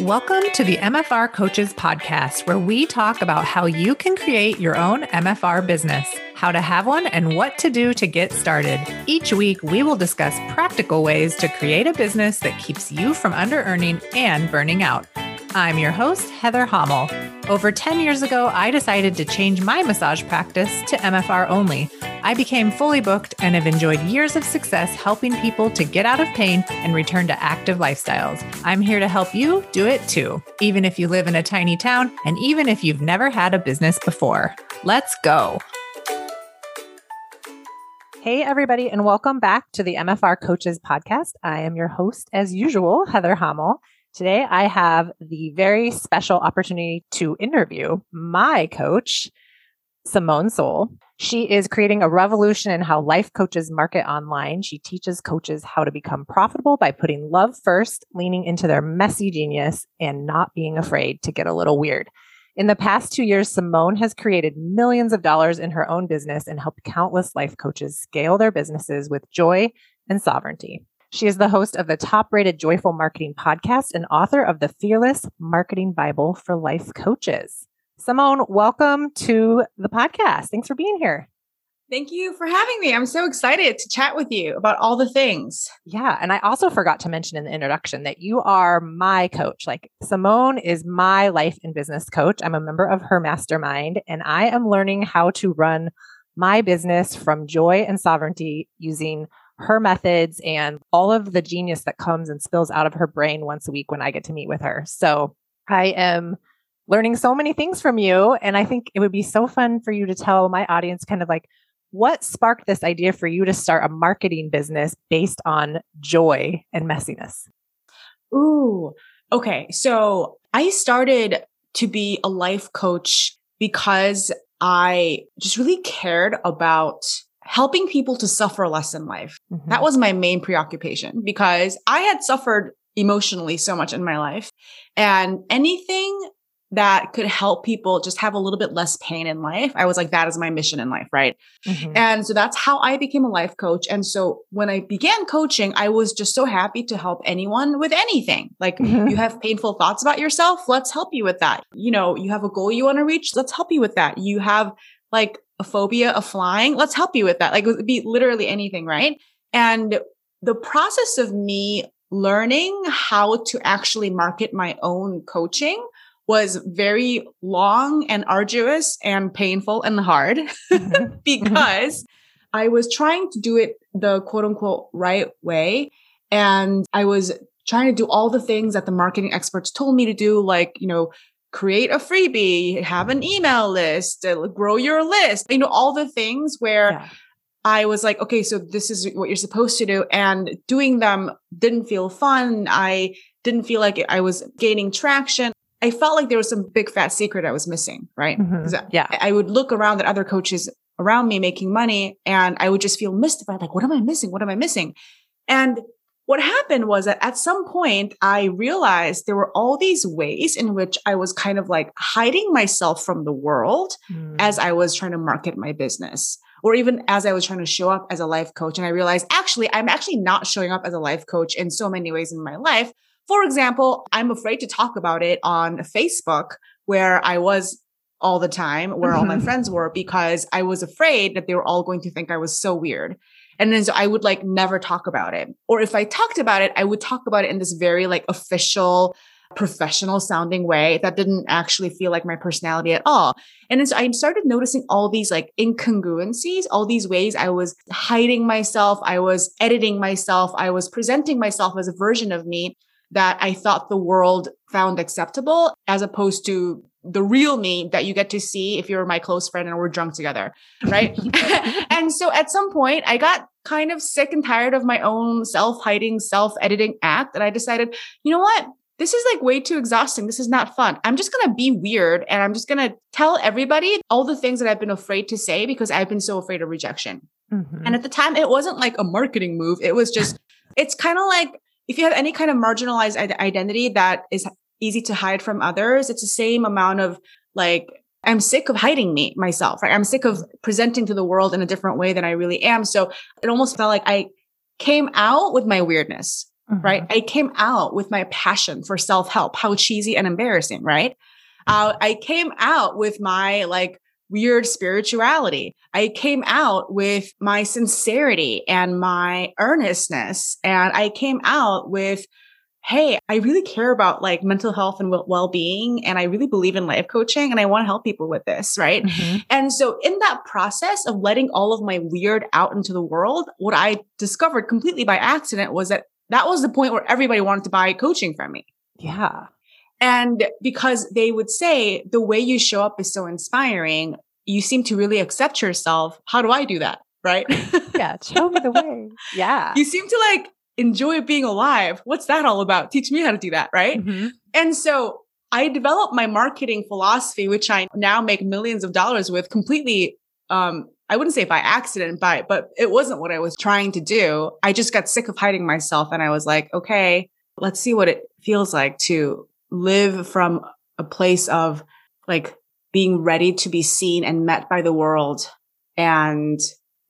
Welcome to the MFR Coaches Podcast, where we talk about how you can create your own MFR business, how to have one, and what to do to get started. Each week, we will discuss practical ways to create a business that keeps you from under earning and burning out. I'm your host, Heather Hommel. Over 10 years ago, I decided to change my massage practice to MFR only. I became fully booked and have enjoyed years of success helping people to get out of pain and return to active lifestyles. I'm here to help you do it too, even if you live in a tiny town and even if you've never had a business before. Let's go. Hey, everybody, and welcome back to the MFR Coaches Podcast. I am your host, as usual, Heather Hommel. Today, I have the very special opportunity to interview my coach, Simone Seol. She is creating a revolution in how life coaches market online. She teaches coaches how to become profitable by putting love first, leaning into their messy genius, and not being afraid to get a little weird. In the past two years, Simone has created millions of dollars in her own business and helped countless life coaches scale their businesses with joy and sovereignty. She is the host of the top rated Joyful Marketing podcast and author of the Fearless Marketing Bible for Life Coaches. Simone, welcome to the podcast. Thanks for being here. Thank you for having me. I'm so excited to chat with you about all the things. Yeah. And I also forgot to mention in the introduction that you are my coach. Like Simone is my life and business coach. I'm a member of her mastermind, and I am learning how to run my business from joy and sovereignty using her methods and all of the genius that comes and spills out of her brain once a week when I get to meet with her. So I am learning so many things from you. And I think it would be so fun for you to tell my audience kind of like what sparked this idea for you to start a marketing business based on joy and messiness. Ooh, okay. So I started to be a life coach because I just really cared about helping people to suffer less in life. Mm-hmm. That was my main preoccupation because I had suffered emotionally so much in my life and anything that could help people just have a little bit less pain in life. I was like, that is my mission in life. Right. Mm-hmm. And so that's how I became a life coach. And so when I began coaching, I was just so happy to help anyone with anything. Like mm-hmm. you have painful thoughts about yourself. Let's help you with that. You know, you have a goal you want to reach. Let's help you with that. You have like a phobia of flying. Let's help you with that. Like it would be literally anything, right? And the process of me learning how to actually market my own coaching was very long and arduous and painful and hard mm-hmm. because I was trying to do it the quote unquote right way. And I was trying to do all the things that the marketing experts told me to do, like, you know, create a freebie, have an email list, uh, grow your list, you know, all the things where yeah. I was like, okay, so this is what you're supposed to do. And doing them didn't feel fun. I didn't feel like I was gaining traction. I felt like there was some big fat secret I was missing, right? Mm-hmm. Yeah. I would look around at other coaches around me making money and I would just feel mystified. Like, what am I missing? What am I missing? And what happened was that at some point, I realized there were all these ways in which I was kind of like hiding myself from the world mm. as I was trying to market my business. Or even as I was trying to show up as a life coach. And I realized actually, I'm actually not showing up as a life coach in so many ways in my life. For example, I'm afraid to talk about it on Facebook where I was all the time, where mm-hmm. all my mm-hmm. friends were, because I was afraid that they were all going to think I was so weird. And then so I would like never talk about it. Or if I talked about it, I would talk about it in this very like official, professional sounding way that didn't actually feel like my personality at all. And then so I started noticing all these like incongruencies, all these ways I was hiding myself, I was editing myself, I was presenting myself as a version of me that I thought the world found acceptable as opposed to the real me that you get to see if you're my close friend and we're drunk together. Right. and so at some point I got kind of sick and tired of my own self hiding, self editing act. And I decided, you know what? This is like way too exhausting. This is not fun. I'm just going to be weird and I'm just going to tell everybody all the things that I've been afraid to say because I've been so afraid of rejection. Mm-hmm. And at the time, it wasn't like a marketing move. It was just, it's kind of like if you have any kind of marginalized identity that is easy to hide from others. It's the same amount of like, I'm sick of hiding me myself, right? I'm sick of presenting to the world in a different way than I really am. So it almost felt like I came out with my weirdness. mm-hmm. right? I came out with my passion for self help. How cheesy and embarrassing, right? Uh, I came out with my like weird spirituality. I came out with my sincerity and my earnestness. And I came out with, Hey, I really care about like mental health and well being. And I really believe in life coaching and I want to help people with this. Right. Mm-hmm. And so in that process of letting all of my weird out into the world, what I discovered completely by accident was that that was the point where everybody wanted to buy coaching from me. Yeah. And because they would say the way you show up is so inspiring, you seem to really accept yourself. How do I do that? Right? yeah, show me the way. Yeah. You seem to like enjoy being alive. What's that all about? Teach me how to do that. Right. Mm-hmm. And so I developed my marketing philosophy, which I now make millions of dollars with completely, um, I wouldn't say by accident, by, but it wasn't what I was trying to do. I just got sick of hiding myself and I was like, okay, let's see what it feels like to live from a place of like being ready to be seen and met by the world. And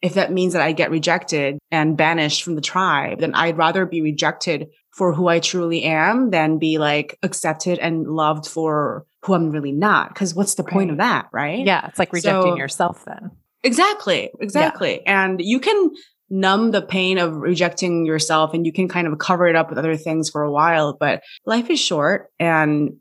if that means that I get rejected and banished from the tribe, then I'd rather be rejected for who I truly am than be like accepted and loved for who I'm really not. Cause what's the right. point of that? Right. Yeah. It's like rejecting so, yourself then. Exactly. Exactly. Yeah. And you can numb the pain of rejecting yourself and you can kind of cover it up with other things for a while, but life is short and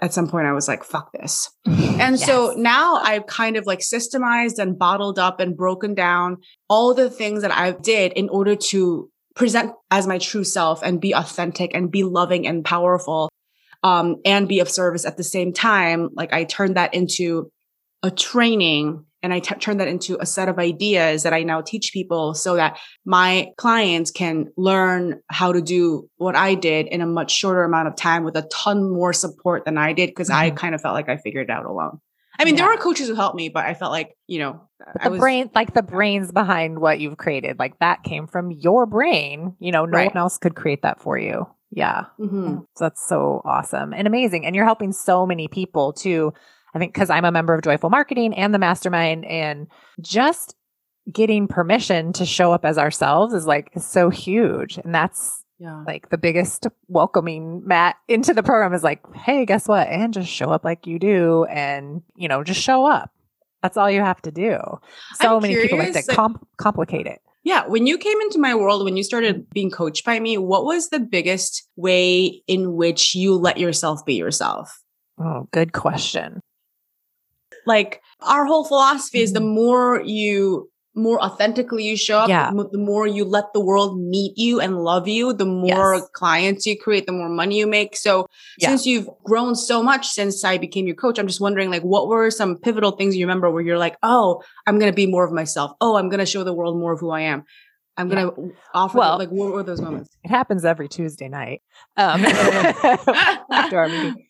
at some point I was like, fuck this. And yes. so now I've kind of like systemized and bottled up and broken down all the things that I did in order to present as my true self and be authentic and be loving and powerful um, and be of service at the same time. Like I turned that into a training and I t- turn that into a set of ideas that I now teach people so that my clients can learn how to do what I did in a much shorter amount of time with a ton more support than I did because mm-hmm. I kind of felt like I figured it out alone. I mean, yeah. there were coaches who helped me, but I felt like, you know, but the was, brain, like the brains behind what you've created, like that came from your brain. You know, no right. one else could create that for you. Yeah. Mm-hmm. So that's so awesome and amazing. And you're helping so many people too I think because I'm a member of Joyful Marketing and the mastermind, and just getting permission to show up as ourselves is like so huge. And that's yeah. like the biggest welcoming mat into the program is like, hey, guess what? And just show up like you do and, you know, just show up. That's all you have to do. So I'm many curious, people like to comp- complicate it. Yeah. When you came into my world, when you started being coached by me, what was the biggest way in which you let yourself be yourself? Oh, good question. Like our whole philosophy is the mm-hmm. more you more authentically you show up, yeah. the more you let the world meet you and love you, the more yes. clients you create, the more money you make. So yeah. since you've grown so much since I became your coach, I'm just wondering like what were some pivotal things you remember where you're like, "Oh, I'm going to be more of myself. Oh, I'm going to show the world more of who I am." I'm gonna offer well, like what were those moments? It happens every Tuesday night. Um, after our meeting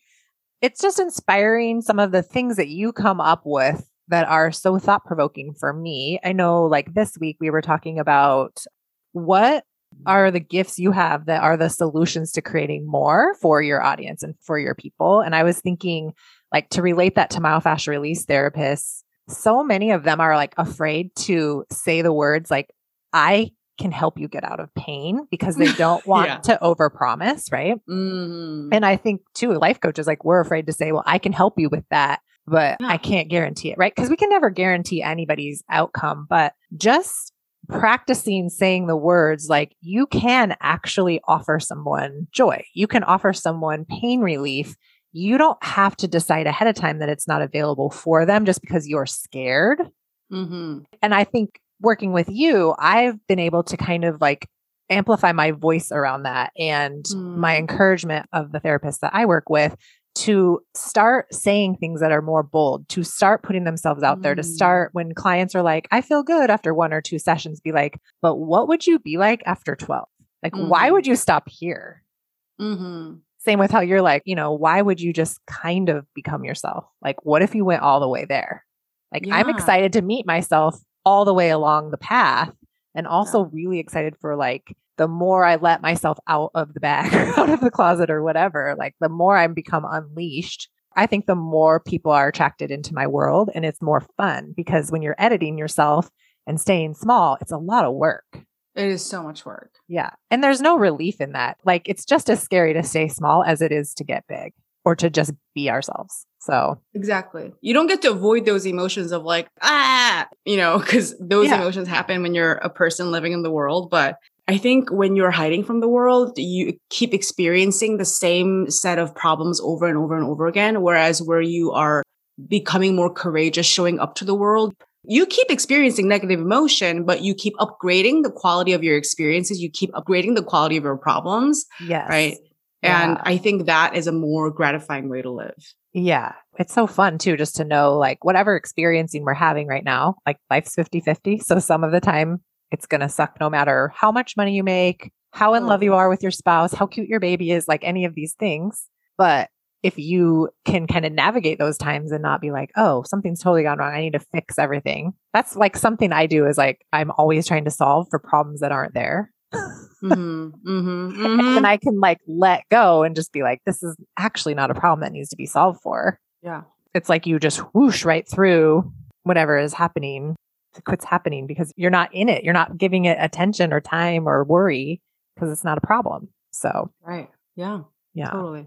it's just inspiring some of the things that you come up with that are so thought provoking for me. I know, like this week, we were talking about what are the gifts you have that are the solutions to creating more for your audience and for your people. And I was thinking, like, to relate that to myofascial release therapists, so many of them are like afraid to say the words like, I can help you get out of pain because they don't want yeah. to overpromise, right? Mm-hmm. And I think too, life coaches like we're afraid to say, "Well, I can help you with that." But yeah. I can't guarantee it, right? Because we can never guarantee anybody's outcome. But just practicing saying the words like you can actually offer someone joy, you can offer someone pain relief. You don't have to decide ahead of time that it's not available for them just because you're scared. Mm-hmm. And I think working with you, I've been able to kind of like amplify my voice around that and mm. my encouragement of the therapists that I work with to start saying things that are more bold, to start putting themselves out mm. there, to mm. start when clients are like, I feel good after one or two sessions, be like, but what would you be like after 12? Like, mm. why would you stop here? Mm-hmm. Same with how you're like, you know, why would you just kind of become yourself? Like, what if you went all the way there? Like, yeah. I'm excited to meet myself all the way along the path and also yeah. really excited for like the more I let myself out of the bag out of the closet or whatever, like the more I become unleashed, I think the more people are attracted into my world and it's more fun because when you're editing yourself and staying small, it's a lot of work. It is so much work. Yeah. And there's no relief in that. Like it's just as scary to stay small as it is to get big or to just be ourselves. So exactly. You don't get to avoid those emotions of like, ah, you know, because those Yeah. emotions happen when you're a person living in the world. But I think when you're hiding from the world, you keep experiencing the same set of problems over and over and over again. Whereas where you are becoming more courageous, showing up to the world, you keep experiencing negative emotion, but you keep upgrading the quality of your experiences. You keep upgrading the quality of your problems. yes. Right. And Yeah. I think that is a more gratifying way to live. Yeah. It's so fun too, just to know like whatever experiencing we're having right now, like life's 50 50. So some of the time it's going to suck no matter how much money you make, how in love you mm-hmm. are with your spouse, how cute your baby is, like any of these things. But if you can kind of navigate those times and not be like, oh, something's totally gone wrong. I need to fix everything. That's like something I do is like, I'm always trying to solve for problems that aren't there. hmm hmm And I can like let go and just be like, this is actually not a problem that needs to be solved for. Yeah. It's like you just whoosh right through whatever is happening, quits happening because you're not in it. You're not giving it attention or time or worry because it's not a problem. So, Right. Yeah. yeah. Totally.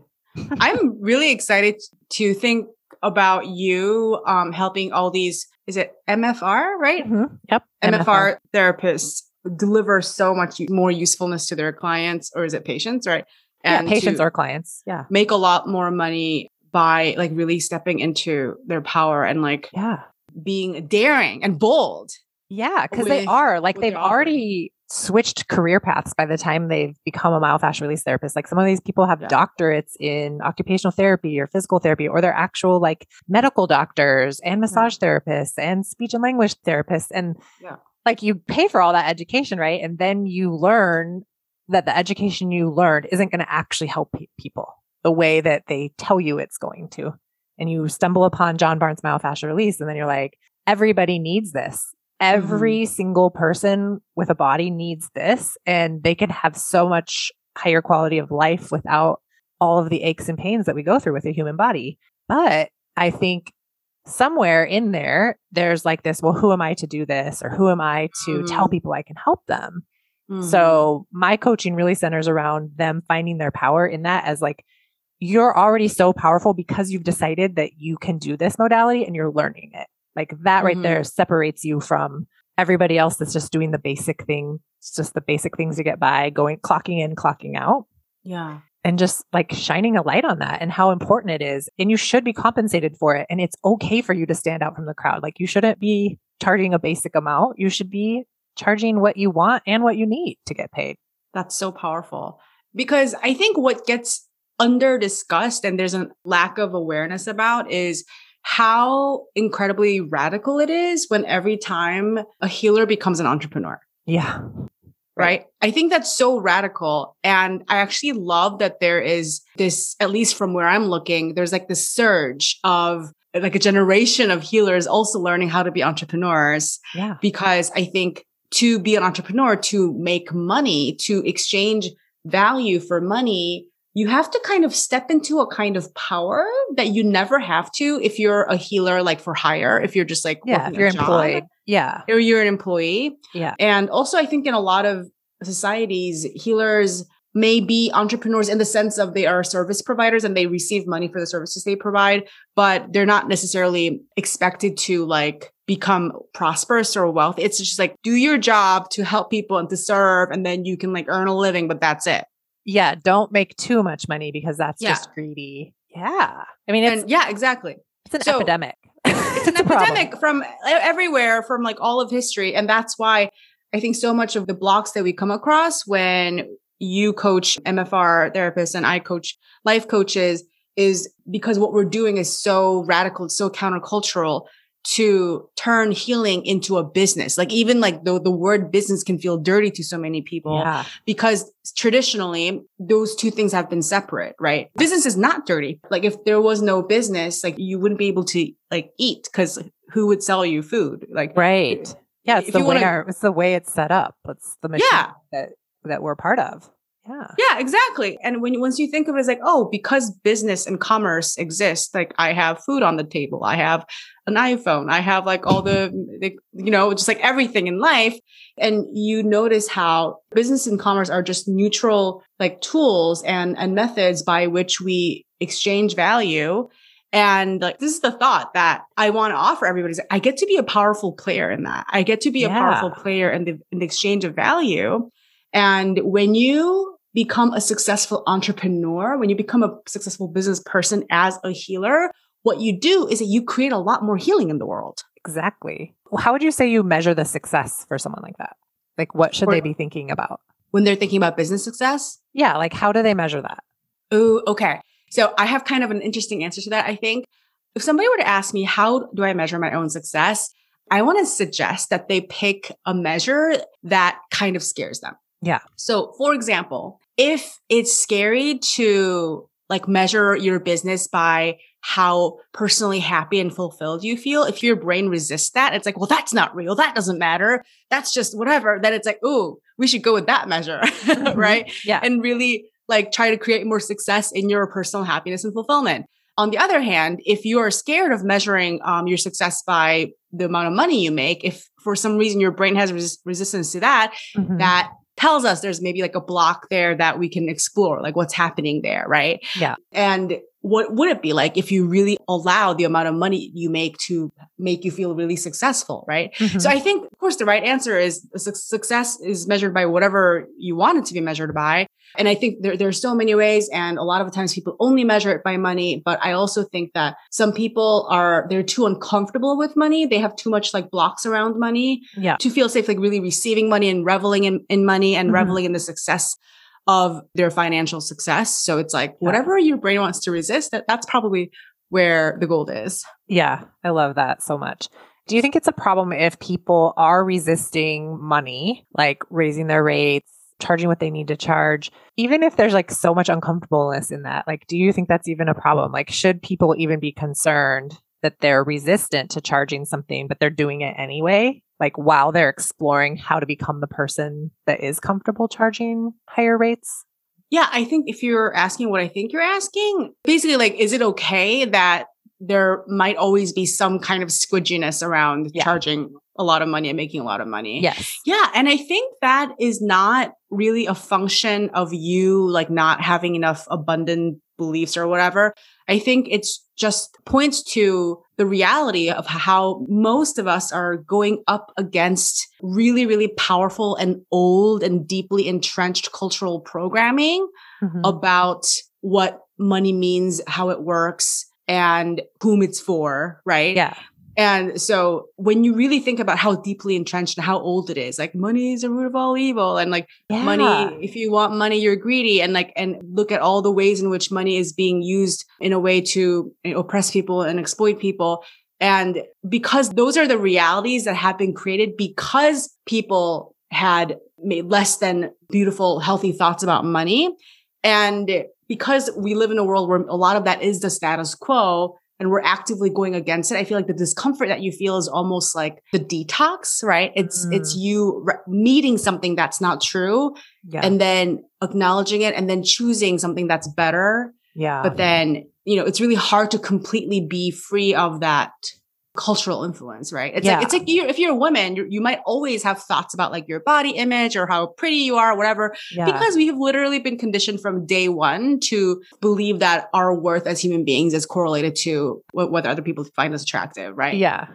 I'm really excited to think about you um, helping all these, is it MFR, right? Mhm. Yep. MFR therapists deliver so much more usefulness to their clients, or is it patients, right? Yeah, patients or clients. Yeah. make a lot more money by like really stepping into their power and like Yeah. being daring and bold. Yeah. Cause they are like they've already switched career paths by the time they've become a myofascial release therapist. Like some of these people have Yeah. doctorates in occupational therapy or physical therapy, or they're actual like medical doctors and massage therapists and speech and language therapists. And Yeah. Like you pay for all that education, right? And then you learn that the education you learned isn't going to actually help pe- people the way that they tell you it's going to. And you stumble upon John Barnes myofascial release, and then you're like, everybody needs this. Every mm-hmm. single person with a body needs this, and they can have so much higher quality of life without all of the aches and pains that we go through with a human body. But I think somewhere in there, there's like this, well, who am I to do this? Or who am I to tell Mhm. people I can help them? Mhm. So my coaching really centers around them finding their power in that as like, you're already so powerful because you've decided that you can do this modality and you're learning it. Like that right Mhm. there separates you from everybody else that's just doing the basic thing. It's just the basic things to get by, going, clocking in, clocking out yeah. And just like shining a light on that and how important it is. And you should be compensated for it. And it's okay for you to stand out from the crowd. Like you shouldn't be charging a basic amount. You should be charging what you want and what you need to get paid. That's so powerful because I think what gets under discussed and there's a lack of awareness about is how incredibly radical it is when every time a healer becomes an entrepreneur. Yeah. Right? I think that's so radical. And I actually love that there is this, at least from where I'm looking, there's like this surge of like a generation of healers also learning how to be entrepreneurs Yeah. because I think to be an entrepreneur, to make money, to exchange value for money, you have to kind of step into a kind of power that you never have to if you're a healer, like for hire, if you're just like, Yeah. If you're job, employed. Yeah. or you're an employee. Yeah. And also, I think in a lot of societies, healers may be entrepreneurs in the sense of they are service providers and they receive money for the services they provide, but they're not necessarily expected to like become prosperous or wealthy. It's just like do your job to help people and to serve, and then you can like earn a living, but that's it. Yeah. Don't make too much money because that's Yeah. just greedy. Yeah. I mean, it's, and yeah, exactly. it's an so- epidemic. It's an a problem. epidemic from everywhere, from like all of history. And that's why I think so much of the blocks that we come across when you coach MFR therapists and I coach life coaches is because what we're doing is so radical, it's so countercultural to turn healing into a business. Like even like the, the word business can feel dirty to so many people Yeah. because traditionally those two things have been separate, right? Business is not dirty. Like if there was no business, like you wouldn't be able to like eat because who would sell you food? Like Right. Yeah. It's the way wanna- our, it's the way it's set up. It's the machine Yeah. that, that we're part of. Yeah. Yeah, exactly. And when once you think of it as like, oh, because business and commerce exist, like I have food on the table, I have an iPhone, I have like all the, the, you know, just like everything in life. And you notice how business and commerce are just neutral like tools and and methods by which we exchange value. And like this is the thought that I want to offer everybody is I get to be a powerful player in that. I get to be a powerful player in the in the exchange of value. And when you become a successful entrepreneur, when you become a successful business person as a healer, what you do is that you create a lot more healing in the world. Exactly. Well, how would you say you measure the success for someone like that? Like, what should Or- they be thinking about? When they're thinking about business success, Yeah. Like, how do they measure that? Oh, okay. So I have kind of an interesting answer to that. I think if somebody were to ask me, how do I measure my own success? I want to suggest that they pick a measure that kind of scares them. Yeah. So for example, if it's scary to like measure your business by how personally happy and fulfilled you feel, if your brain resists that, it's like, well, that's not real. That doesn't matter. That's just whatever. Then it's like, oh, we should go with that measure. right Yeah. and really like try to create more success in your personal happiness and fulfillment. On the other hand, if you are scared of measuring um, your success by the amount of money you make, if for some reason your brain has res- resistance to that, Mhm. that tells us there's maybe like a block there that we can explore, like what's happening there, right? Yeah. And what would it be like if you really allow the amount of money you make to make you feel really successful, right? Mhm. So I think, of course, the right answer is su- success is measured by whatever you want it to be measured by. And I think there, there's so many ways. And a lot of the times people only measure it by money. But I also think that some people are, they're too uncomfortable with money. They have too much like blocks around money yeah. to feel safe, like really receiving money and reveling in, in money and Mhm. reveling in the success of their financial success. So it's like whatever your brain wants to resist, that that's probably where the gold is. Yeah. I love that so much. Do you think it's a problem if people are resisting money, like raising their rates, charging what they need to charge, even if there's like so much uncomfortableness in that? Like, do you think that's even a problem? Like, should people even be concerned that they're resistant to charging something, but they're doing it anyway? Like, while they're exploring how to become the person that is comfortable charging higher rates? Yeah, I think if you're asking what I think you're asking, basically, like, is it okay that there might always be some kind of squidginess around Yeah. charging a lot of money and making a lot of money? Yes. Yeah. And I think that is not really a function of you like not having enough abundant beliefs or whatever. I think it's just points to the reality of how most of us are going up against really, really powerful and old and deeply entrenched cultural programming Mhm. about what money means, how it works, and whom it's for, right? yeah. And so when you really think about how deeply entrenched and how old it is, like money is the root of all evil and like Yeah. money, if you want money, you're greedy and like, and look at all the ways in which money is being used in a way to oppress people and exploit people. And because those are the realities that have been created because people had made less than beautiful, healthy thoughts about money. And because we live in a world where a lot of that is the status quo, and we're actively going against it i feel like the discomfort that you feel is almost like the detox right it's Mm. it's you re- meeting something that's not true Yeah. and then acknowledging it and then choosing something that's better yeah. but then you know it's really hard to completely be free of that cultural influence right it's Yeah. like it's like you if you're a woman you you might always have thoughts about like your body image or how pretty you are or whatever yeah. because we have literally been conditioned from day one to believe that our worth as human beings is correlated to wh- whether other people find us attractive, right? Yeah.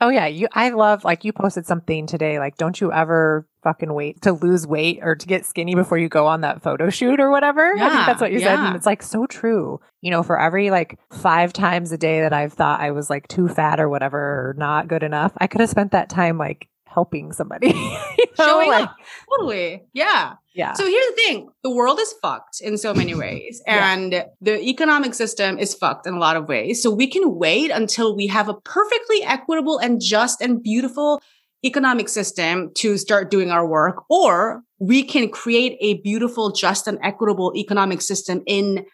Oh yeah, you I love like you posted something today like don't you ever fucking wait to lose weight or to get skinny before you go on that photo shoot or whatever. I think Yeah, that's what you said and it's like so true. You know, for every like 5 times a day that I've thought I was like too fat or whatever or not good enough, I could have spent that time like helping somebody. Showing like, up. Totally. Yeah. Yeah. So here's the thing the world is fucked in so many ways, Yeah. and the economic system is fucked in a lot of ways. So we can wait until we have a perfectly equitable and just and beautiful economic system to start doing our work, or we can create a beautiful, just, and equitable economic system in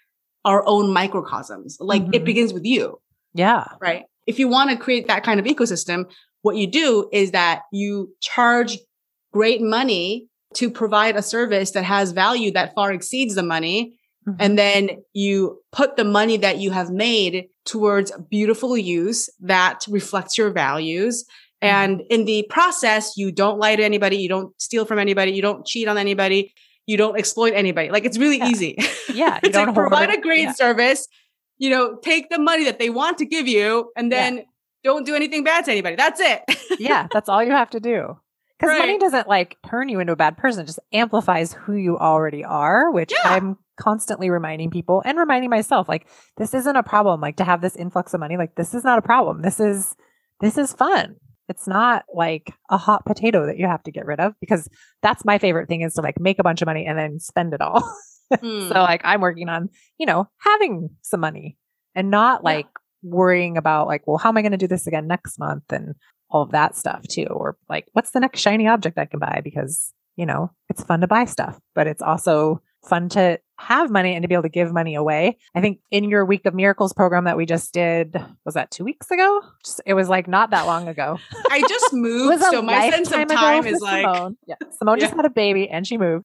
our own microcosms. Like Mhm. it begins with you yeah. right? If you want to create that kind of ecosystem, what you do is that you charge great money to provide a service that has value that far exceeds the money. Mhm. And then you put the money that you have made towards beautiful use that reflects your values. Mhm. And in the process, you don't lie to anybody, you don't steal from anybody, you don't cheat on anybody, you don't exploit anybody. Like it's really Yeah. easy. yeah, you it's don't like provide it. a great Yeah. service, you know, take the money that they want to give you and Yeah. then don't do anything bad to anybody. That's it. yeah, that's all you have to do. Because money doesn't like turn you into a bad person, it just amplifies who you already are, which Yeah. I'm constantly reminding people and reminding myself like this isn't a problem like to have this influx of money. Like this is not a problem. This is this is fun. It's not like a hot potato that you have to get rid of because that's my favorite thing is to like make a bunch of money and then spend it all. Hmm. so like i'm working on you know having some money and not Yeah. like worrying about like well how am i going to do this again next month? And all of that stuff too or like what's the next shiny object i can buy because you know it's fun to buy stuff but it's also fun to have money and to be able to give money away i think in your week of miracles program that we just did was that two weeks ago just, it was like not that long ago I just moved, so my sense of time is like Simone. yeah. Simone just had a baby and she moved.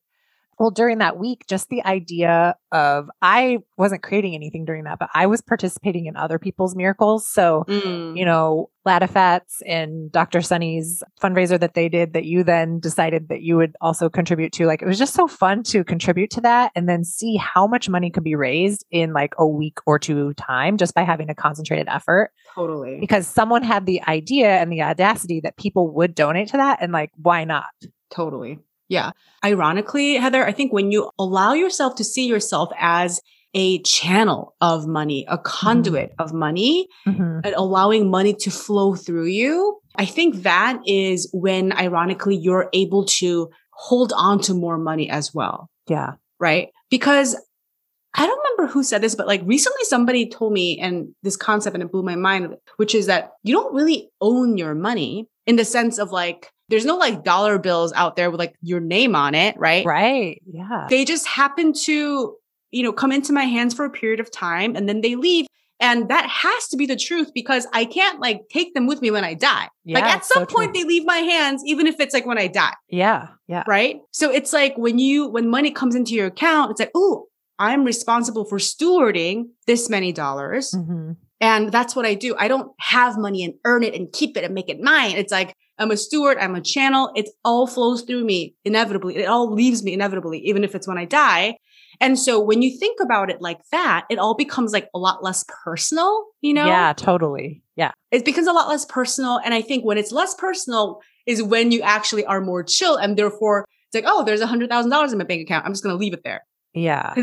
Well, during that week, just the idea of I wasn't creating anything during that, but I was participating in other people's miracles. So, Mm. you know, Latifats and Dr. Sunny's fundraiser that they did that you then decided that you would also contribute to. Like it was just so fun to contribute to that and then see how much money could be raised in like a week or two time just by having a concentrated effort totally. because someone had the idea and the audacity that people would donate to that and like why not Totally. Yeah. Ironically, Heather, I think when you allow yourself to see yourself as a channel of money, a conduit mm-hmm. of money, mm-hmm. and allowing money to flow through you, I think that is when, ironically, you're able to hold on to more money as well. yeah Right. Because I don't remember who said this, but like recently somebody told me and this concept and it blew my mind, which is that you don't really own your money in the sense of like, there's no like dollar bills out there with like your name on it, right? right yeah They just happen to, you know, come into my hands for a period of time and then they leave. And that has to be the truth because I can't like take them with me when I die. Yeah, like at some so point true. they leave my hands, even if it's like when I die yeah yeah right? So it's like when you when money comes into your account, it's like, oh, I'm responsible for stewarding this many dollars. Mhm. And that's what I do. I don't have money and earn it and keep it and make it mine. It's like I'm a steward, I'm a channel. It all flows through me inevitably. It all leaves me inevitably, even if it's when I die. And so when you think about it like that, it all becomes like a lot less personal, you know? yeah totally yeah it becomes a lot less personal. And I think when it's less personal is when you actually are more chill. And therefore, it's like, oh, there's a hundred thousand dollars in my bank account. I'm just going to leave it there. yeah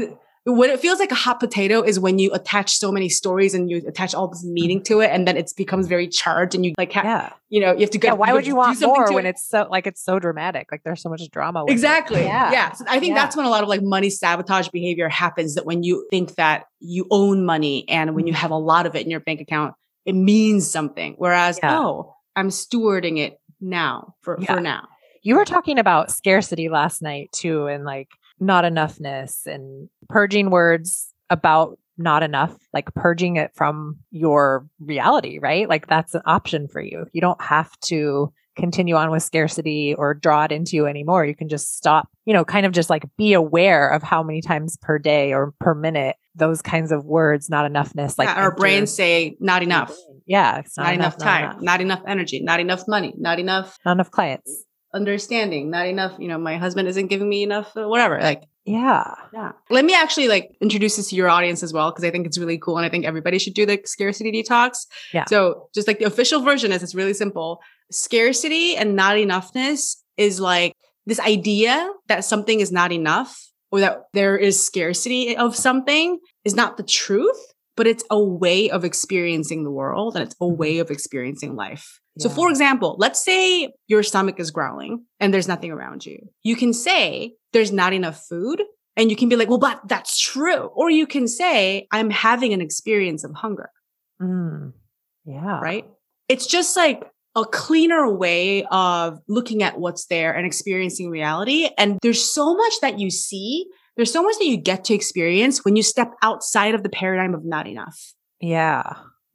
When it feels like a hot potato is when you attach so many stories and you attach all this meaning to it, and then it becomes very charged, and you like, ha- yeah you know, you have to go. yeah why would you want more when it. it's so like it's so dramatic like there's so much drama with it. Exactly. Yeah. Yeah. So I think Yeah. that's when a lot of like money sabotage behavior happens that when you think that you own money and when you Mhm. have a lot of it in your bank account, it means something. Whereas, Yeah. oh, I'm stewarding it now for, for now. You were talking about scarcity last night too, and like not enoughness and purging words about not enough, like purging it from your reality, right? Like that's an option for you. You don't have to continue on with scarcity or draw it into you anymore. You can just stop, you know, kind of just like be aware of how many times per day or per minute those kinds of words, not enoughness, like Yeah, our brains say not enough. Yeah, it's not, enough not time, enough. not enough energy, not enough money, not enough not enough clients. Understanding, not enough, you know, my husband isn't giving me enough, uh, whatever. Like, Yeah. Yeah. Let me actually like introduce this to your audience as well, because I think it's really cool. And I think everybody should do the scarcity detox. Yeah. So just like the official version is it's really simple. Scarcity and not enoughness is like this idea that something is not enough or that there is scarcity of something is not the truth, but it's a way of experiencing the world and it's a way of experiencing life. So Yeah. for example, let's say your stomach is growling and there's nothing around you. You can say there's not enough food and you can be like, well, but that's true. Or you can say, I'm having an experience of hunger, Mm. Yeah. right? It's just like a cleaner way of looking at what's there and experiencing reality. And there's so much that you see. There's so much that you get to experience when you step outside of the paradigm of not enough. Yeah.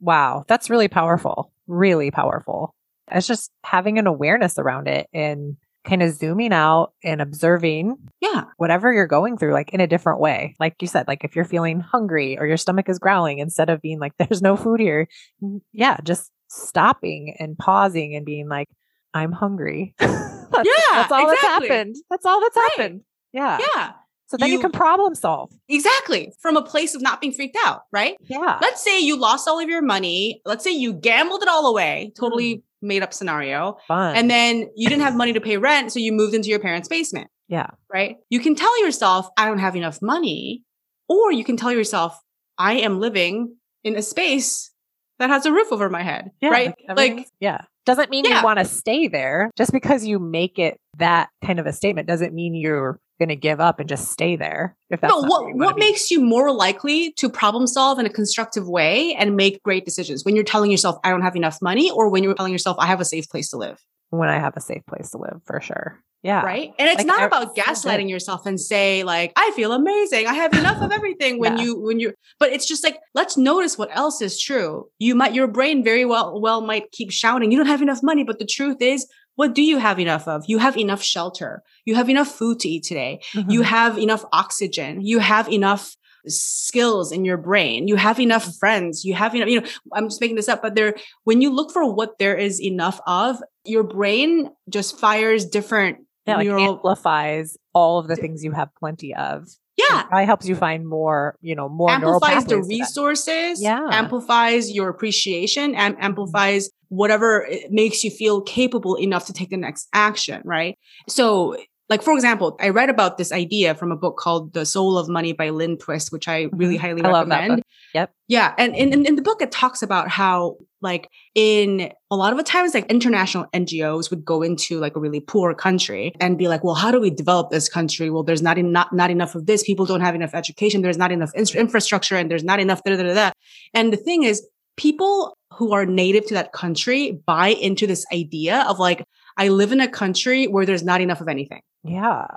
Wow. That's really powerful. Really powerful. It's just having an awareness around it and kind of zooming out and observing Yeah. whatever you're going through, like in a different way. Like you said, like if you're feeling hungry or your stomach is growling, instead of being like, there's no food here, mm, yeah, just stopping and pausing and being like, I'm hungry. that's, Yeah, that's all exactly. that's happened. That's all that's Right. happened. Yeah. Yeah. So then you, You- can problem solve. Exactly. From a place of not being freaked out, right? Yeah. Let's say you lost all of your money. Let's say you gambled it all away, totally Mm-hmm. made up scenario. Fun. And then you didn't have money to pay rent. So you moved into your parents' basement, yeah. right? You can tell yourself, I don't have enough money. Or you can tell yourself, I am living in a space that has a roof over my head, Yeah. right? Like, Like, yeah. Doesn't mean Yeah. you want to stay there. Just because you make it that kind of a statement doesn't mean you're going to give up and just stay there. If that's no, what what be. makes you more likely to problem solve in a constructive way and make great decisions when you're telling yourself I don't have enough money or when you're telling yourself I have a safe place to live, when I have a safe place to live for sure. Yeah. right? And it's Like, not about gaslighting yourself and say like I feel amazing, I have enough of everything when Yeah. you when you but it's just like let's notice what else is true. You might your brain very well well might keep shouting you don't have enough money, but the truth is what do you have enough of? You have enough shelter. You have enough food to eat today. you Mhm. have enough oxygen you have enough skills in your brain you have enough friends you have enough you know i'm just making this up but there when you look for what there is enough of your brain just fires different yeah, like neural amplifies all of the things you have plenty of. Yeah It probably helps you find more, you know, more amplifies the pathways to that. resources Yeah. amplifies your appreciation and amplifies whatever makes you feel capable enough to take the next action right so like for example i read about this idea from a book called the soul of money by Lynne Twist which i really Mhm. highly I love that recommend book. Yep. yeah and in, in, in the book it talks about how like in a lot of the times like international ngos would go into like a really poor country and be like well how do we develop this country well there's not, en- not, not enough of this people don't have enough education there's not enough in- infrastructure and there's not enough da, da, da, da. and the thing is people who are native to that country buy into this idea of like i live in a country where there's not enough of anything. Yeah.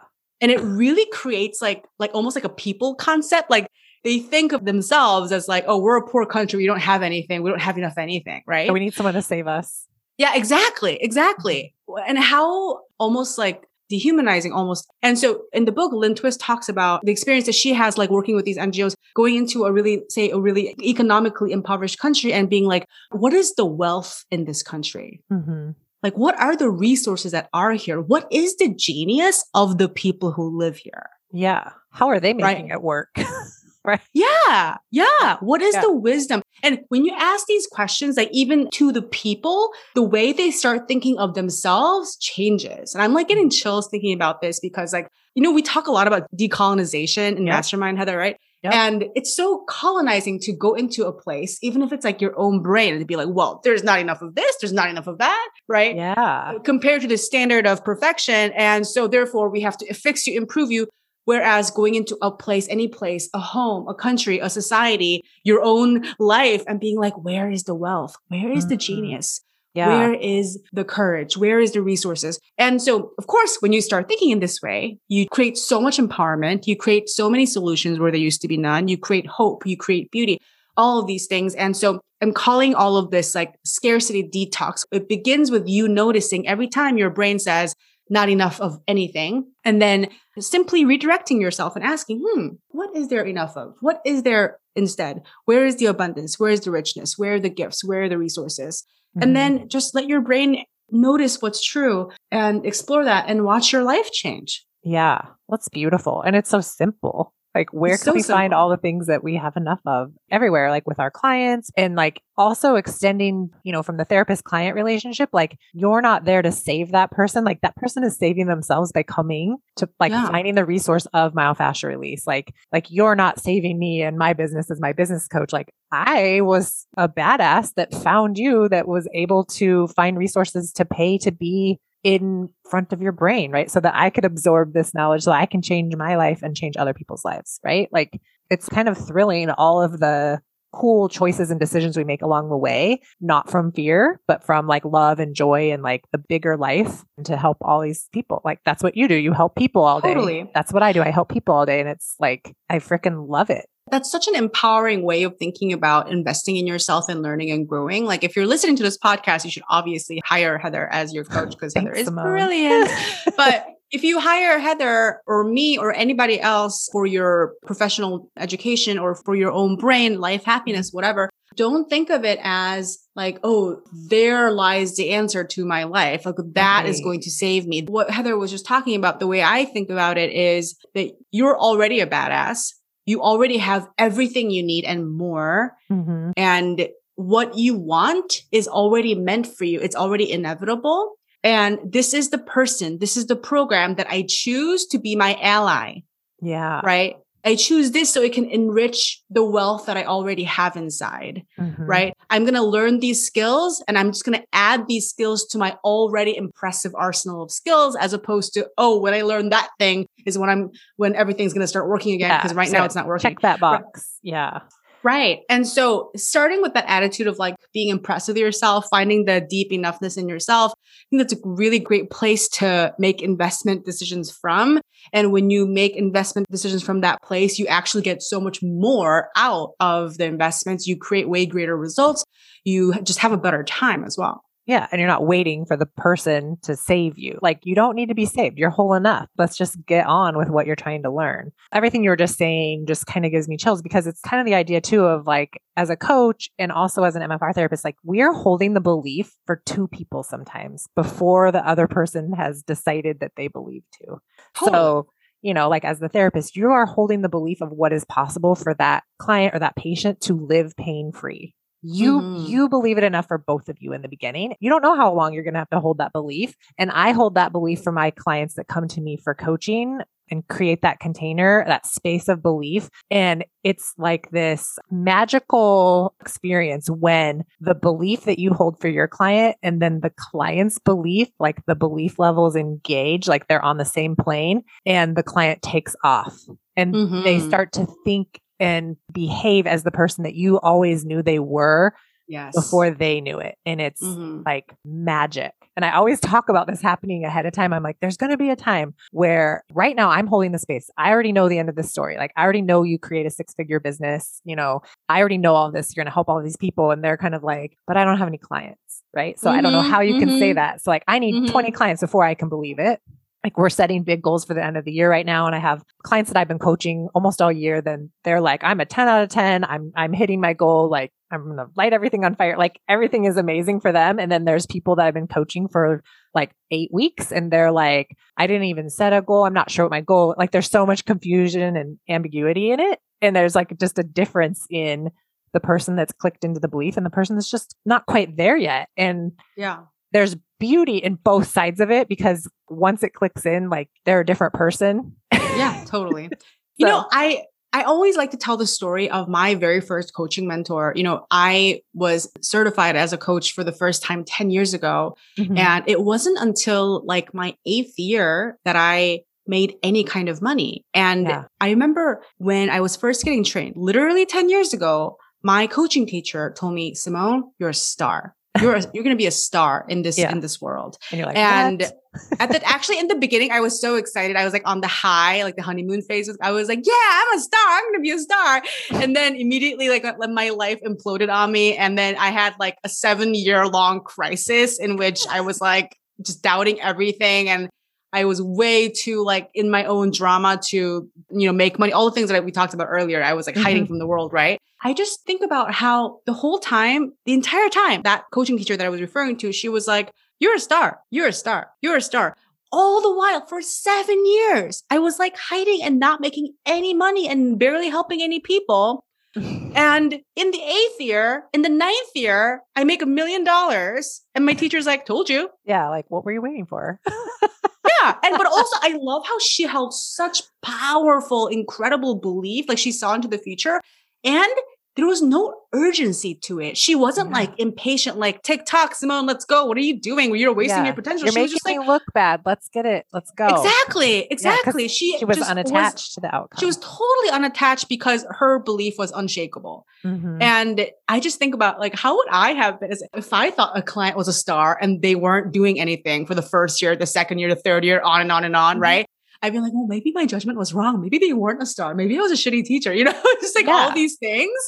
and it really creates like like almost like a people concept. Like they think of themselves as like oh we're a poor country. We don't have anything. We don't have enough anything right? We need someone to save us. yeah exactly exactly. And how almost like dehumanizing almost. And so in the book Lynne Twist talks about the experience that she has like working with these ngos going into a really say a really economically impoverished country and being like what is the wealth in this country? Mm-hmm. Like what are the resources that are here what is the genius of the people who live here Yeah. How are they Right. making it work? right. Yeah. Yeah. What is Yeah. the wisdom? And when you ask these questions, like even to the people, the way they start thinking of themselves changes. And I'm like getting mm. chills thinking about this because like, you know, we talk a lot about decolonization and Yep. mastermind, Heather, right? Yep. And it's so colonizing to go into a place, even if it's like your own brain and to be like, well, there's not enough of this. There's not enough of that. Right Yeah. compared to the standard of perfection. And so therefore we have to fix you, improve you. Whereas going into a place, any place, a home, a country, a society, your own life and being like, where is the wealth? Where is the Mhm. genius? Yeah. Where is the courage? Where is the resources? And so, of course, when you start thinking in this way, you create so much empowerment. You create so many solutions where there used to be none. You create hope. You create beauty, all of these things. And so I'm calling all of this like scarcity detox. It begins with you noticing every time your brain says, not enough of anything. And then simply redirecting yourself and asking, hmm, what is there enough of? What is there instead? Where is the abundance? Where is the richness? Where are the gifts? Where are the resources? Mhm. And then just let your brain notice what's true and explore that and watch your life change. Yeah, that's beautiful. And it's so simple. Like, where can we find all the things that we have enough of everywhere, like with our clients and like also extending, you know, from the therapist client relationship? Like, you're not there to save that person. Like, that person is saving themselves by coming to like Yeah. finding the resource of myofascial release. Like, like you're not saving me and my business as my business coach. Like, I was a badass that found you that was able to find resources to pay to be in front of your brain, right? So that I could absorb this knowledge so I can change my life and change other people's lives, right? Like it's kind of thrilling all of the cool choices and decisions we make along the way, not from fear, but from like love and joy and like the bigger life and to help all these people. Like that's what you do. You help people all day. Totally. That's what I do. I help people all day. And it's like, I freaking love it. That's such an empowering way of thinking about investing in yourself and learning and growing. Like if you're listening to this podcast, you should obviously hire Heather as your coach because Heather is Simone. brilliant. but if you hire Heather or me or anybody else for your professional education or for your own brain, life, happiness, whatever, don't think of it as like, oh, there lies the answer to my life. Like that right. is going to save me. What Heather was just talking about, the way I think about it is that you're already a badass. You already have everything you need and more. Mm-hmm. And what you want is already meant for you. It's already inevitable. And this is the person, this is the program that I choose to be my ally. Yeah. Right. I choose this so it can enrich the wealth that I already have inside, mm-hmm. right? I'm going to learn these skills and I'm just going to add these skills to my already impressive arsenal of skills as opposed to, oh, when I learn that thing is when I'm, when everything's going to start working again. Because right so now it's not working. Check that box. Right. Yeah. Right. And so starting with that attitude of like being impressed with yourself, finding the deep enoughness in yourself, I think that's a really great place to make investment decisions from. And when you make investment decisions from that place, you actually get so much more out of the investments. You create way greater results. You just have a better time as well. Yeah. And you're not waiting for the person to save you. Like you don't need to be saved. You're whole enough. Let's just get on with what you're trying to learn. Everything you were just saying just kind of gives me chills because it's kind of the idea too of like as a coach and also as an MFR therapist, like we're holding the belief for two people sometimes before the other person has decided that they believe to. Totally. So you know, like as the therapist, you are holding the belief of what is possible for that client or that patient to live pain free you mm-hmm. you believe it enough for both of you in the beginning you don't know how long you're going to have to hold that belief and i hold that belief for my clients that come to me for coaching and create that container that space of belief and it's like this magical experience when the belief that you hold for your client and then the client's belief like the belief levels engage like they're on the same plane and the client takes off and mm-hmm. they start to think and behave as the person that you always knew they were yes. before they knew it. And it's mm-hmm. like magic. And I always talk about this happening ahead of time. I'm like, there's going to be a time where right now I'm holding the space. I already know the end of the story. Like, I already know you create a six figure business. You know, I already know all this. You're going to help all these people. And they're kind of like, but I don't have any clients. Right. So mm-hmm, I don't know mm-hmm. how you mm-hmm. can say mm-hmm. that. So, like, I need 20 mm-hmm. clients before I can believe it like we're setting big goals for the end of the year right now and i have clients that i've been coaching almost all year then they're like i'm a 10 out of 10 i'm i'm hitting my goal. Like i'm going to light everything on fire. Like everything is amazing for them and then there's people that i've been coaching for like 8 weeks and they're like i didn't even set a goal. I'm not sure what my goal like there's so much confusion and ambiguity in it and there's like just a difference in the person that's clicked into the belief and the person that's just not quite there yet and yeah. there's beauty in both sides of it because once it clicks in, like they're a different person. yeah, totally. so. You know, I I always like to tell the story of my very first coaching mentor. You know, I was certified as a coach for the first time 10 years ago. Mm-hmm. And it wasn't until like my eighth year that I made any kind of money. And yeah. I remember when I was first getting trained, literally 10 years ago, my coaching teacher told me, Simone, you're a star you're a, you're going to be a star in this yeah. in this world. And you're like, and at the actually in the beginning, I was so excited. I was like on the high, like the honeymoon phase. I was like, yeah, I'm a star. I'm going to be a star. And then immediately, like uh, my life imploded on me, and then I had like a seven year long crisis in which I was like just doubting everything and I was way too like in my own drama to, you know, make money, all the things that we talked about earlier. I was like mm-hmm. hiding from the world, right? I just think about how the whole time, the entire time, that coaching teacher that I was referring to, she was like, You're a star. You're a star. You're a star. All the while for seven years, I was like hiding and not making any money and barely helping any people. and in the eighth year, in the ninth year, I make a million dollars. And my teacher's like, Told you. Yeah. Like, what were you waiting for? yeah. And but also I love how she held such powerful, incredible belief. Like she saw into the future. And there was no urgency to it. She wasn't yeah. like impatient, like TikTok, Simone, let's go. What are you doing? You're wasting yeah. your potential. You're she making was just me like, look bad. Let's get it. Let's go. Exactly. Exactly. Yeah, she she was unattached was, to the outcome. She was totally unattached because her belief was unshakable. Mm-hmm. And I just think about like how would I have been if I thought a client was a star and they weren't doing anything for the first year, the second year, the third year, on and on and on, mm-hmm. right? I'd be like, well, maybe my judgment was wrong. Maybe they weren't a star. Maybe I was a shitty teacher. You know, just like Yeah. all these things.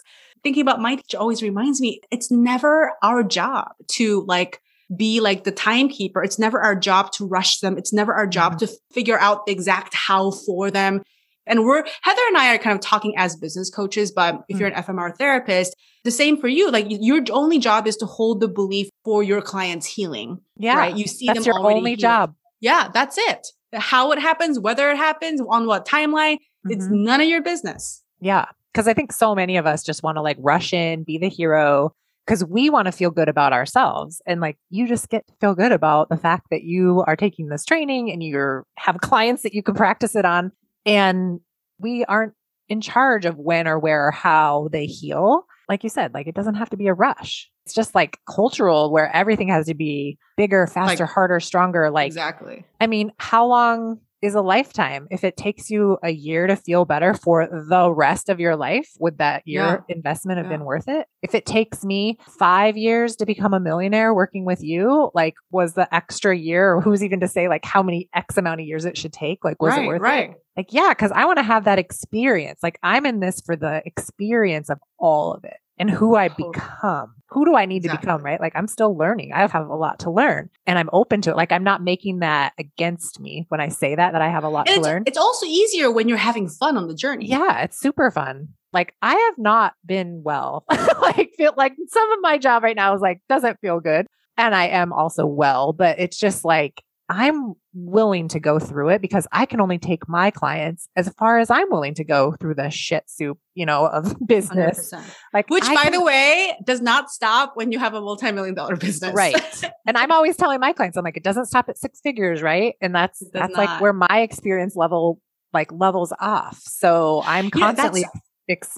Thinking about my teacher always reminds me it's never our job to like be like the timekeeper. It's never our job to rush them. It's never our job mm-hmm. to figure out the exact how for them. And we're Heather and I are kind of talking as business coaches, but if you're mm. an FMR therapist, the same for you. Like your only job is to hold the belief for your client's healing. Yeah. Right. You see That's them your only healed. job. Yeah, that's it. How it happens, whether it happens, on what timeline, it's Mhm. none of your business. Yeah. Cause I think so many of us just want to like rush in, be the hero, because we want to feel good about ourselves. And like you just get to feel good about the fact that you are taking this training and you're have clients that you can practice it on. And we aren't in charge of when or where or how they heal. Like you said, like it doesn't have to be a rush. It's just like cultural where everything has to be bigger, faster, harder, stronger. Like exactly. I mean, how long is a lifetime? If it takes you a year to feel better for the rest of your life, would that year investment have Yeah. been worth it? If it takes me five years to become a millionaire working with you, like was the extra year, or who's even to say like how many X amount of years it should take? Like, was right, it worth right. it? Like, yeah, because I want to have that experience. Like, I'm in this for the experience of all of it and who I become. Who do I need to Exactly. become, right? Like, I'm still learning. I have a lot to learn and I'm open to it. Like, I'm not making that against me when I say that, that I have a lot And to it's, learn. it's also easier when you're having fun on the journey. Yeah, it's super fun. Like, I have not been well. like, feel like some of my job right now is like, doesn't feel good. And I am also well, but it's just like, I'm willing to go through it because I can only take my clients as far as I'm willing to go through the shit soup, you know, of business. 100%. Like Which, I by can- the way, does not stop when you have a multi-million dollar business. right. and I'm always telling my clients, I'm like, it doesn't stop at six figures, right? And that's that's like where my experience level like levels off. So I'm constantly ex-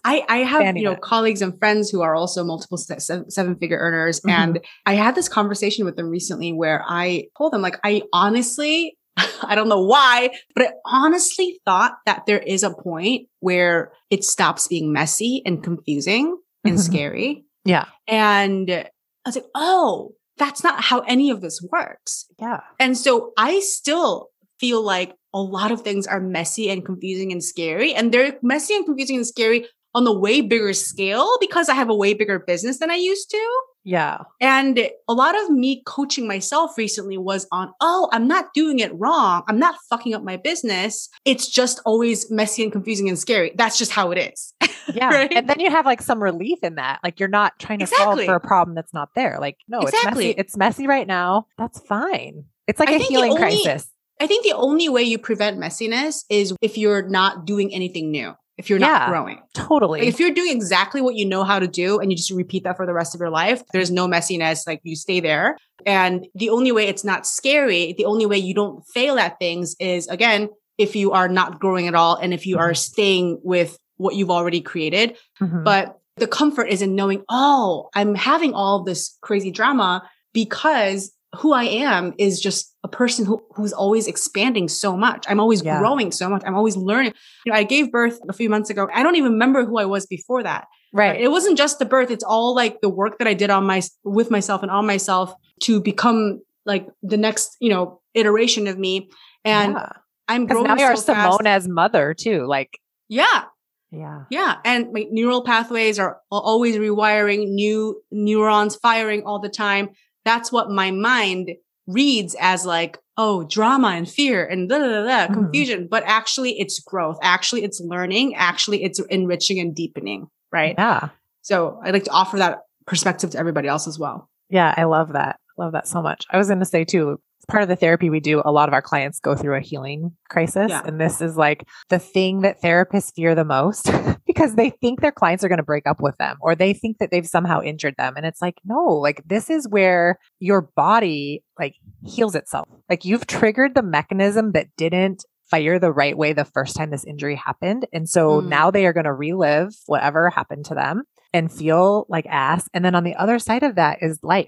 I, I have you know it. colleagues and friends who are also multiple seven, seven figure earners, Mhm. and I had this conversation with them recently where I told them like I honestly I don't know why, but I honestly thought that there is a point where it stops being messy and confusing and Mhm. scary, yeah. and I was like, oh, that's not how any of this works. Yeah. And so I still feel like a lot of things are messy and confusing and scary. And they're messy and confusing and scary on a way bigger scale because I have a way bigger business than I used to. Yeah. And a lot of me coaching myself recently was on, oh, I'm not doing it wrong. I'm not fucking up my business. It's just always messy and confusing and scary. That's just how it is. Yeah. Right? And then you have like some relief in that. Like you're not trying to Exactly. solve for a problem that's not there. Like, no, it's Exactly. messy. It's messy right now. That's fine. It's like I a healing only- crisis. I think the only way you prevent messiness is if you're not doing anything new, if you're not Yeah. growing. Totally. Like if you're doing exactly what you know how to do and you just repeat that for the rest of your life, there's no messiness, like you stay there. And the only way it's not scary, the only way you don't fail at things is again, if you are not growing at all and if you are staying with what you've already created. Mhm. But the comfort is in knowing, oh, I'm having all this crazy drama because who I am is just a person who, who's always expanding so much. I'm always Yeah. growing so much. I'm always learning. You know, I gave birth a few months ago. I don't even remember who I was before that. right. It wasn't just the birth. It's all like the work that I did on my, with myself and on myself to become like the next, you know, iteration of me. And yeah. I'm growing now you're so fast. Simone as mother too. Like, Yeah. yeah. Yeah. And my neural pathways are always rewiring, new neurons firing all the time. That's what my mind reads as like, oh, drama and fear and da da da, Mhm. confusion. But actually, it's growth. Actually, it's learning. Actually, it's enriching and deepening. Right. Yeah. So I'd like to offer that perspective to everybody else as well. Yeah. I love that. Love that so much. I was going to say too, part of the therapy we do, a lot of our clients go through a healing crisis. Yeah. And this is like the thing that therapists fear the most because they think their clients are going to break up with them or they think that they've somehow injured them. And it's like, no, like this is where your body like heals itself. Like you've triggered the mechanism that didn't fire the right way the first time this injury happened. And so Mm. now they are going to relive whatever happened to them and feel like ass. And then on the other side of that is life.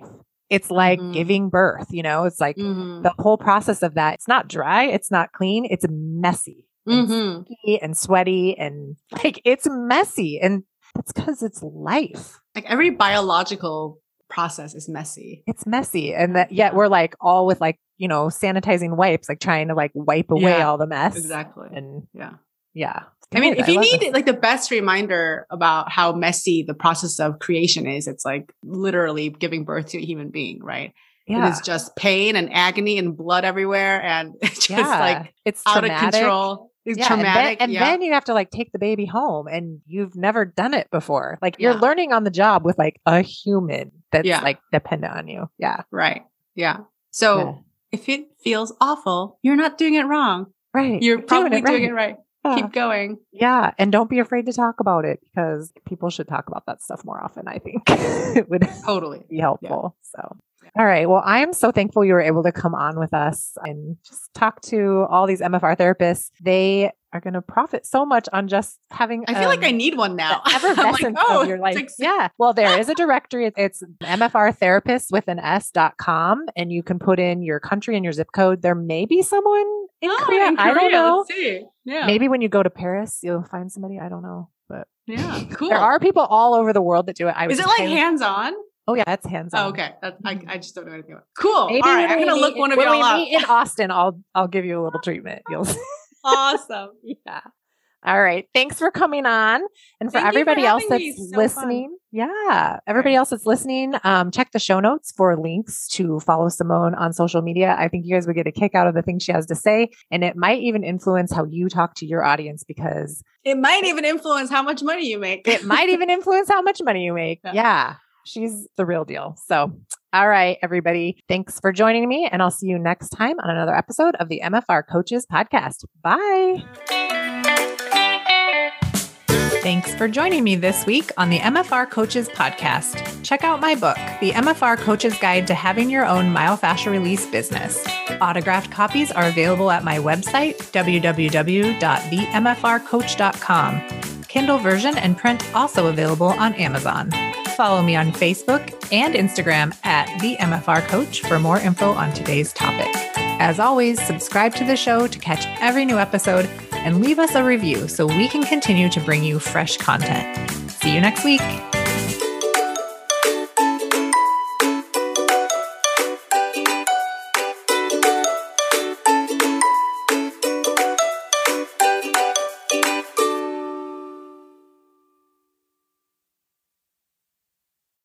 It's like Mhm. giving birth, you know, it's like Mm-hmm. the whole process of that. It's not dry, it's not clean, it's messy and Mm-hmm. and sweaty and like it's messy. And that's because it's life. Like every biological process is messy. It's messy. And that yet we're like all with like, you know, sanitizing wipes, like trying to like wipe away Yeah, all the mess. Exactly. And Yeah. Yeah. I mean, if you need like the best reminder about how messy the process of creation is, it's like literally giving birth to a human being, right? yeah. It is just pain and agony and blood everywhere and it's just yeah. like it's out traumatic. of control. It's Yeah, and then- And, yeah. then, you have to like take the baby home and you've never done it before. Like you're learning on the job with like a human that's like dependent on you. Yeah. right. Yeah. So if it feels awful, you're not doing it wrong. Right. You're probably doing it right. Yeah. Keep going. Yeah. And don't be afraid to talk about it because people should talk about that stuff more often, I think. it would Totally. be helpful. So, all right. Well, I am so thankful you were able to come on with us and just talk to all these MFR therapists. They are going to profit so much on just having. I feel like um, I need one now. I'm like, oh, of your life. ex- yeah. Well, there is a directory. It's- It's MFR therapist with an S dot com, and you can put in your country and your zip code. There may be someone in Oh, Korea. in I don't know. Let's see. Yeah. Maybe when you go to Paris, you'll find somebody. I don't know, but Yeah. Cool. there are people all over the world that do it. I Is it like highly- hands on? Oh yeah, that's hands on. Oh, okay. That's, I, mm-hmm. I just don't know anything about it. Cool. Maybe All right. I'm going to look one of y'all up. meet in Austin. I'll I'll give you a little treatment. You'll awesome. yeah. All right. Thanks for coming on. And for Thank you for everybody else that's. So fun. listening, yeah, everybody else that's listening, um, check the show notes for links to follow Simone on social media. I think you guys would get a kick out of the things she has to say. And it might even influence how you talk to your audience because It might even influence how much money you make. it might even influence how much money you make. Yeah. Yeah. She's the real deal. So, all right, everybody. Thanks for joining me. And I'll see you next time on another episode of the MFR Coaches Podcast. Bye. Thanks for joining me this week on the MFR Coaches Podcast. Check out my book, The MFR Coaches Guide to Having Your Own Myofascial Release Business. Autographed copies are available at my website, www.themfrcoach.com. Kindle version and print also available on Amazon. Follow me on Facebook and Instagram at the MFR Coach for more info on today's topic. As always, subscribe to the show to catch every new episode and leave us a review so we can continue to bring you fresh content. See you next week.